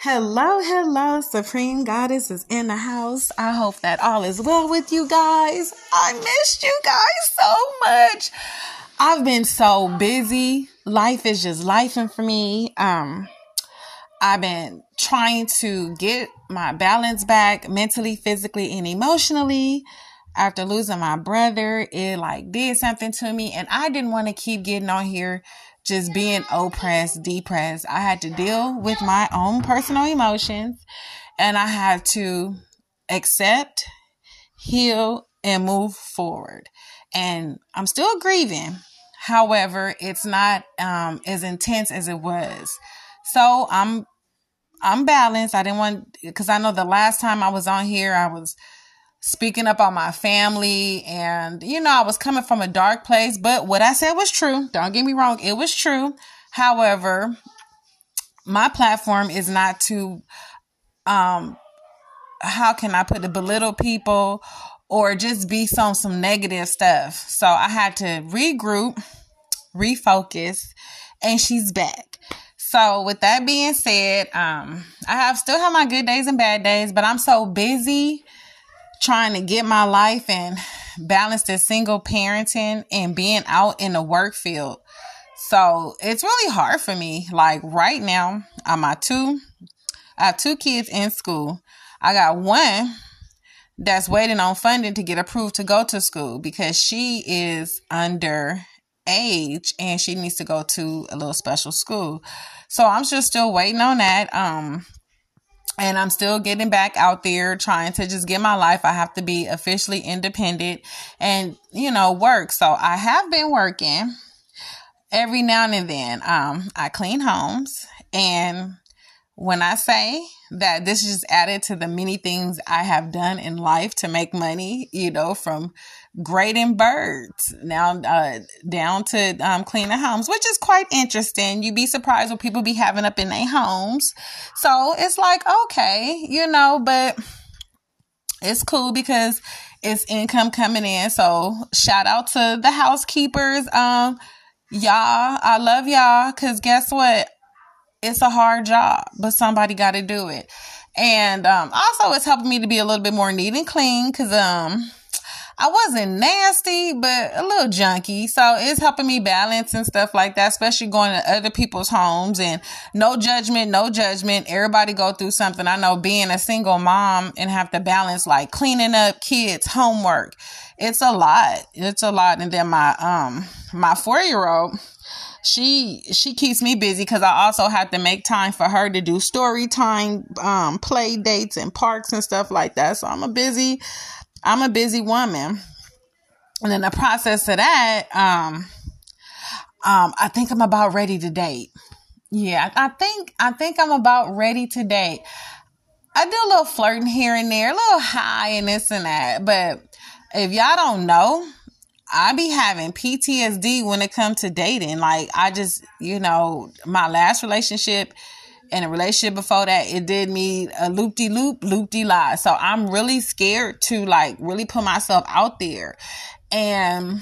Hello, hello, Supreme Goddess is in the house. I hope that all is well with you guys. I missed you guys so much. I've been so busy. Life is just lifing for me. Um, I've been trying to get my balance back mentally, physically, and emotionally. After losing my brother, it like did something to me, and I didn't want to keep getting on here just being oppressed, depressed. I had to deal with my own personal emotions and I had to accept, heal, and move forward. And I'm still grieving. However, it's not um, as intense as it was. So I'm I'm balanced. I didn't want because I know the last time I was on here, I was speaking up on my family and you know i was coming from a dark place but what i said was true. Don't get me wrong it was true. However my platform is not to um how can i put it belittle people or just be some some negative stuff. So i had to regroup refocus and she's back. So with that being said um i have still have my good days and bad days but i'm so busy trying to get my life and balance the single parenting and being out in the work field. So it's really hard for me. Like right now, I'm my two, I have two kids in school. I got one that's waiting on funding to get approved to go to school because she is under age and she needs to go to a little special school. So I'm just still waiting on that. Um, and I'm still getting back out there trying to just get my life. I have to be officially independent and, you know, work. So I have been working every now and then. Um, I clean homes and when I say that this is added to the many things I have done in life to make money, you know, from grading birds now uh, down to um, cleaning homes, which is quite interesting. You'd be surprised what people be having up in their homes. So it's like, okay, you know, but it's cool because it's income coming in. So shout out to the housekeepers. Um, y'all, I love y'all because guess what? It's a hard job, but somebody got to do it. And um, also, it's helping me to be a little bit more neat and clean because um, I wasn't nasty, but a little junky. So it's helping me balance and stuff like that, especially going to other people's homes and no judgment, no judgment. Everybody go through something. I know being a single mom and have to balance like cleaning up kids, homework. It's a lot. It's a lot. And then my, um, my four year old, she she keeps me busy because I also have to make time for her to do story time, um, play dates and parks and stuff like that. So I'm a busy I'm a busy woman. And in the process of that, um, um, I think I'm about ready to date. Yeah, I think I think I'm about ready to date. I do a little flirting here and there, a little hi and this and that. But if y'all don't know, I be having PTSD when it comes to dating. Like I just, you know, my last relationship and a relationship before that, it did me a loop de loop, loop de lie. So I'm really scared to like really put myself out there. And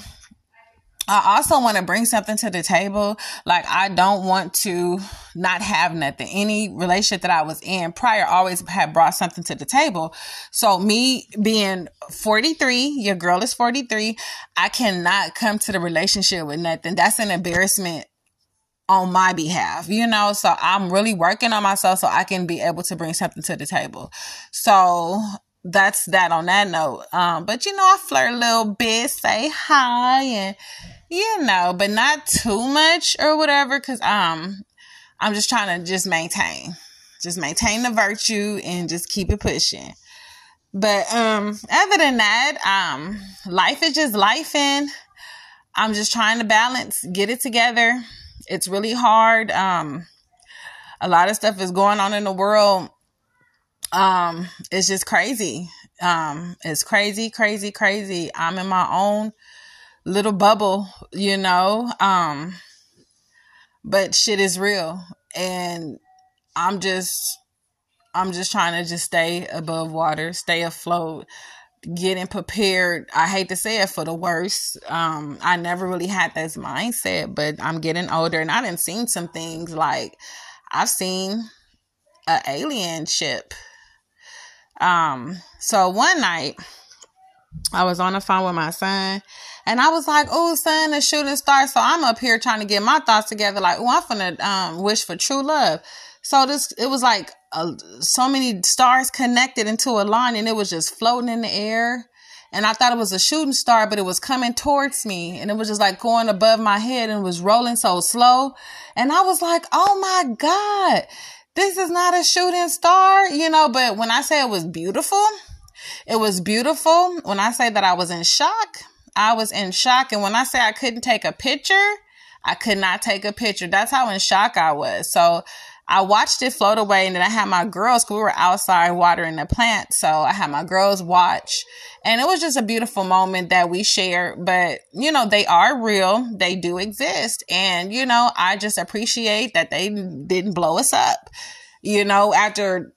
I also want to bring something to the table. Like I don't want to not have nothing. Any relationship that I was in prior always had brought something to the table. So me being 43, your girl is 43, I cannot come to the relationship with nothing. That's an embarrassment on my behalf, you know? So I'm really working on myself so I can be able to bring something to the table. So that's that on that note. Um, but you know, I flirt a little bit, say hi and you know, but not too much or whatever, cause um I'm just trying to just maintain. Just maintain the virtue and just keep it pushing. But um other than that, um life is just life and I'm just trying to balance, get it together it's really hard. Um, a lot of stuff is going on in the world. Um, it's just crazy. Um, it's crazy, crazy, crazy. I'm in my own little bubble, you know. Um, but shit is real, and I'm just, I'm just trying to just stay above water, stay afloat getting prepared. I hate to say it for the worst. Um, I never really had this mindset, but I'm getting older and I didn't seen some things like I've seen a alien ship. Um, so one night I was on the phone with my son and I was like, oh, son, a shooting star. So I'm up here trying to get my thoughts together. Like, oh, I'm to um, wish for true love. So this, it was like uh, so many stars connected into a line and it was just floating in the air. And I thought it was a shooting star, but it was coming towards me and it was just like going above my head and was rolling so slow. And I was like, oh my God, this is not a shooting star, you know, but when I say it was beautiful, it was beautiful. When I say that I was in shock, I was in shock. And when I say I couldn't take a picture, I could not take a picture. That's how in shock I was. So I watched it float away and then I had my girls, we were outside watering the plant. So I had my girls watch and it was just a beautiful moment that we shared. But, you know, they are real. They do exist. And, you know, I just appreciate that they didn't blow us up. You know, after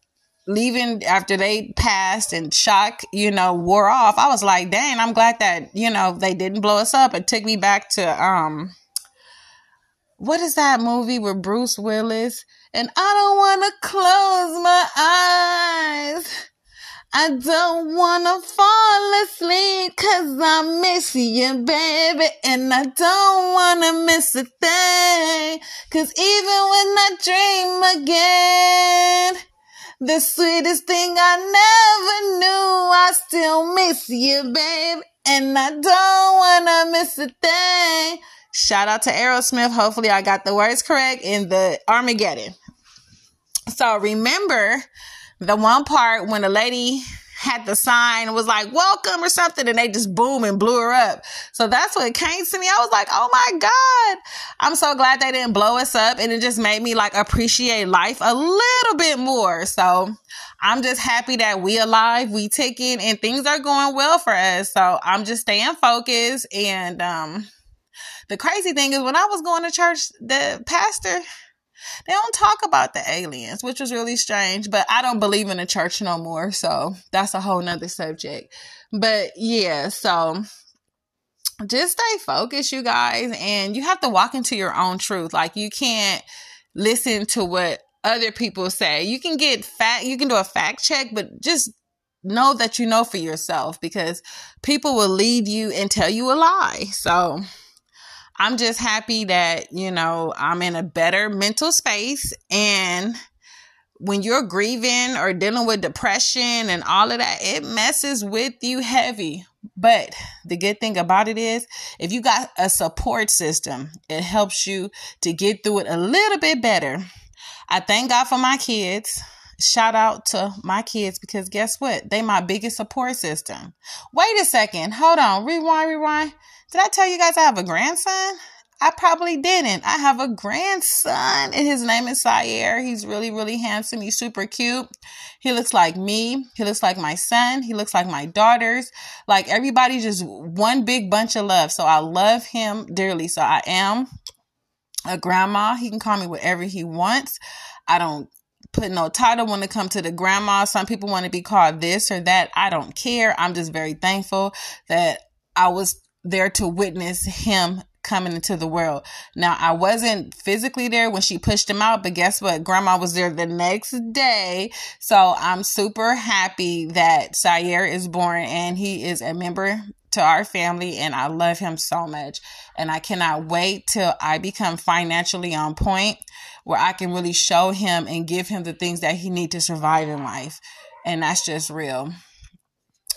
leaving after they passed and shock, you know, wore off, I was like, dang, I'm glad that, you know, they didn't blow us up. It took me back to um what is that movie with Bruce Willis? And I don't wanna close my eyes. I don't wanna fall asleep cause I miss you, baby. And I don't wanna miss a thing. Cause even when I dream again, the sweetest thing I never knew. I still miss you, babe. And I don't wanna miss a thing. Shout out to Aerosmith. Hopefully I got the words correct in the Armageddon. So remember the one part when the lady had the sign was like welcome or something and they just boom and blew her up. So that's what came to me. I was like, oh my God. I'm so glad they didn't blow us up and it just made me like appreciate life a little bit more. So I'm just happy that we alive, we ticking and things are going well for us. So I'm just staying focused and um the crazy thing is when I was going to church, the pastor they don't talk about the aliens, which was really strange, but I don't believe in the church no more. So that's a whole nother subject. But yeah, so just stay focused, you guys, and you have to walk into your own truth. Like you can't listen to what other people say. You can get fact, you can do a fact check, but just know that you know for yourself because people will lead you and tell you a lie. So I'm just happy that, you know, I'm in a better mental space. And when you're grieving or dealing with depression and all of that, it messes with you heavy. But the good thing about it is, if you got a support system, it helps you to get through it a little bit better. I thank God for my kids. Shout out to my kids because guess what? They my biggest support system. Wait a second. Hold on. Rewind, rewind. Did I tell you guys I have a grandson? I probably didn't. I have a grandson and his name is Sire. He's really, really handsome. He's super cute. He looks like me. He looks like my son. He looks like my daughters. Like everybody just one big bunch of love. So I love him dearly. So I am a grandma. He can call me whatever he wants. I don't put no title when it comes to the grandma. Some people want to be called this or that. I don't care. I'm just very thankful that I was there to witness him coming into the world. Now, I wasn't physically there when she pushed him out, but guess what? Grandma was there the next day. So I'm super happy that Sire is born and he is a member to our family and I love him so much. And I cannot wait till I become financially on point where I can really show him and give him the things that he needs to survive in life. And that's just real.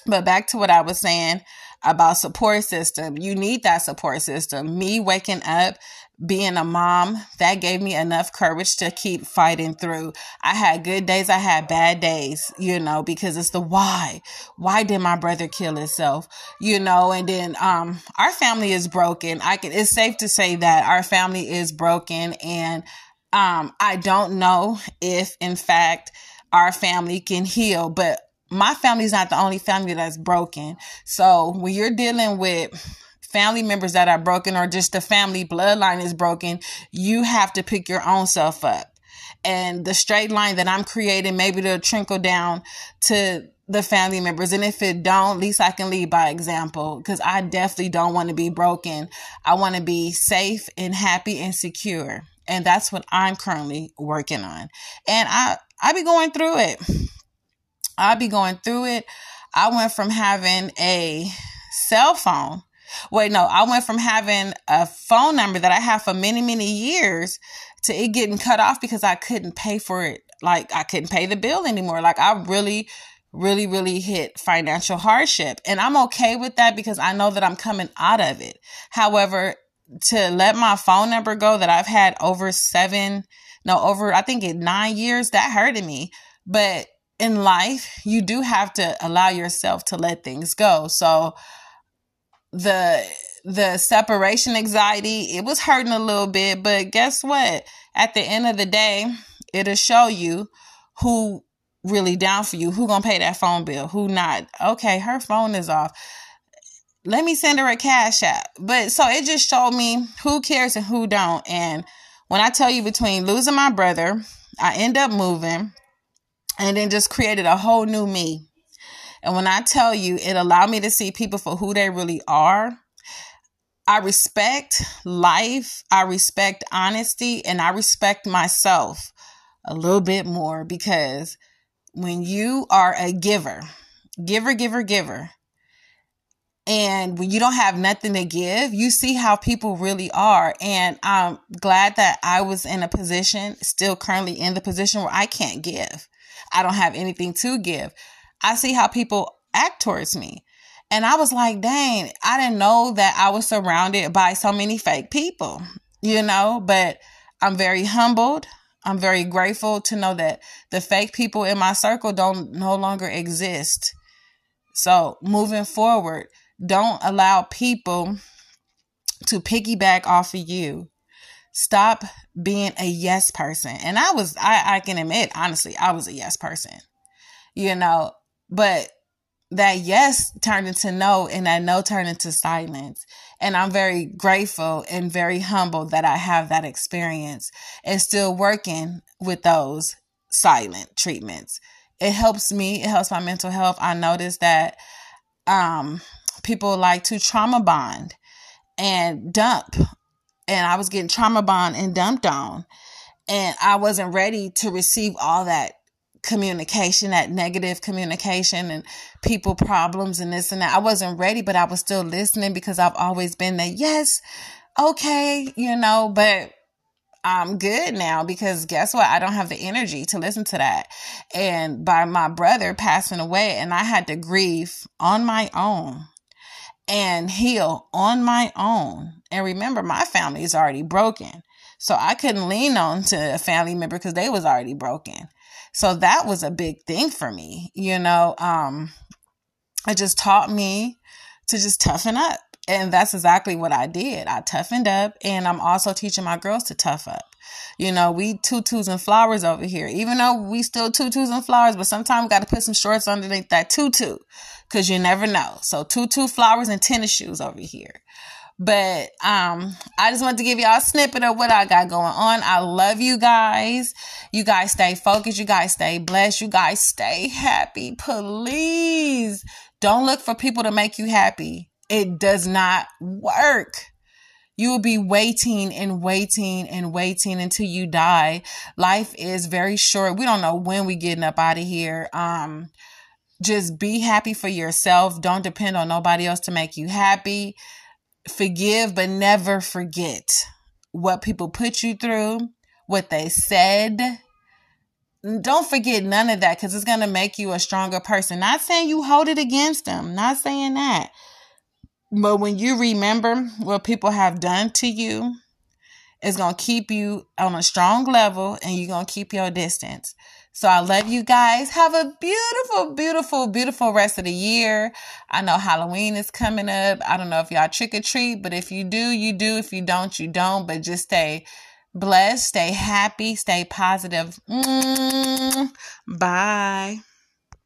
But back to what I was saying about support system. You need that support system. Me waking up, being a mom, that gave me enough courage to keep fighting through. I had good days, I had bad days, you know, because it's the why. Why did my brother kill himself? You know, and then um our family is broken. I can it's safe to say that our family is broken and um I don't know if in fact our family can heal, but my family's not the only family that's broken. So when you're dealing with family members that are broken or just the family bloodline is broken, you have to pick your own self up. And the straight line that I'm creating, maybe it'll trickle down to the family members. And if it don't, at least I can lead by example because I definitely don't want to be broken. I want to be safe and happy and secure. And that's what I'm currently working on. And I, I be going through it. I be going through it. I went from having a cell phone. Wait, no, I went from having a phone number that I have for many, many years to it getting cut off because I couldn't pay for it. Like I couldn't pay the bill anymore. Like I really, really, really hit financial hardship. And I'm okay with that because I know that I'm coming out of it. However, to let my phone number go that I've had over seven, no, over, I think it nine years, that hurted me. But in life, you do have to allow yourself to let things go. So the, the separation anxiety, it was hurting a little bit, but guess what? At the end of the day, it'll show you who really down for you, who gonna pay that phone bill, who not. Okay, her phone is off let me send her a cash app. But so it just showed me who cares and who don't. And when I tell you between losing my brother, I end up moving and then just created a whole new me. And when I tell you it allowed me to see people for who they really are, I respect life, I respect honesty, and I respect myself a little bit more because when you are a giver, giver, giver, giver, and when you don't have nothing to give, you see how people really are. And I'm glad that I was in a position, still currently in the position where I can't give. I don't have anything to give. I see how people act towards me. And I was like, dang, I didn't know that I was surrounded by so many fake people, you know, but I'm very humbled. I'm very grateful to know that the fake people in my circle don't no longer exist. So moving forward, don't allow people to piggyback off of you. Stop being a yes person. And I was, I, I can admit, honestly, I was a yes person, you know, but that yes turned into no and that no turned into silence. And I'm very grateful and very humble that I have that experience and still working with those silent treatments. It helps me, it helps my mental health. I noticed that um people like to trauma bond and dump. And I was getting trauma bond and dumped on. And I wasn't ready to receive all that communication, that negative communication and people problems and this and that. I wasn't ready, but I was still listening because I've always been that, yes, okay, you know, but I'm good now because guess what? I don't have the energy to listen to that. And by my brother passing away, and I had to grieve on my own and heal on my own. And remember, my family is already broken. So I couldn't lean on to a family member because they was already broken. So that was a big thing for me. You know, um, it just taught me to just toughen up. And that's exactly what I did. I toughened up and I'm also teaching my girls to tough up. You know, we tutus and flowers over here. Even though we still tutus and flowers, but sometimes got to put some shorts underneath that tutu because you never know. So tutu flowers and tennis shoes over here. But um, I just wanted to give y'all a snippet of what I got going on. I love you guys. You guys stay focused. You guys stay blessed. You guys stay happy. Please don't look for people to make you happy. It does not work. You will be waiting and waiting and waiting until you die. Life is very short. We don't know when we getting up out of here. Um, just be happy for yourself. Don't depend on nobody else to make you happy. Forgive, but never forget what people put you through, what they said. Don't forget none of that because it's going to make you a stronger person. Not saying you hold it against them, not saying that. But when you remember what people have done to you, it's going to keep you on a strong level and you're going to keep your distance. So I love you guys. Have a beautiful, beautiful, beautiful rest of the year. I know Halloween is coming up. I don't know if y'all trick or treat, but if you do, you do. If you don't, you don't. But just stay blessed, stay happy, stay positive. Mm, bye.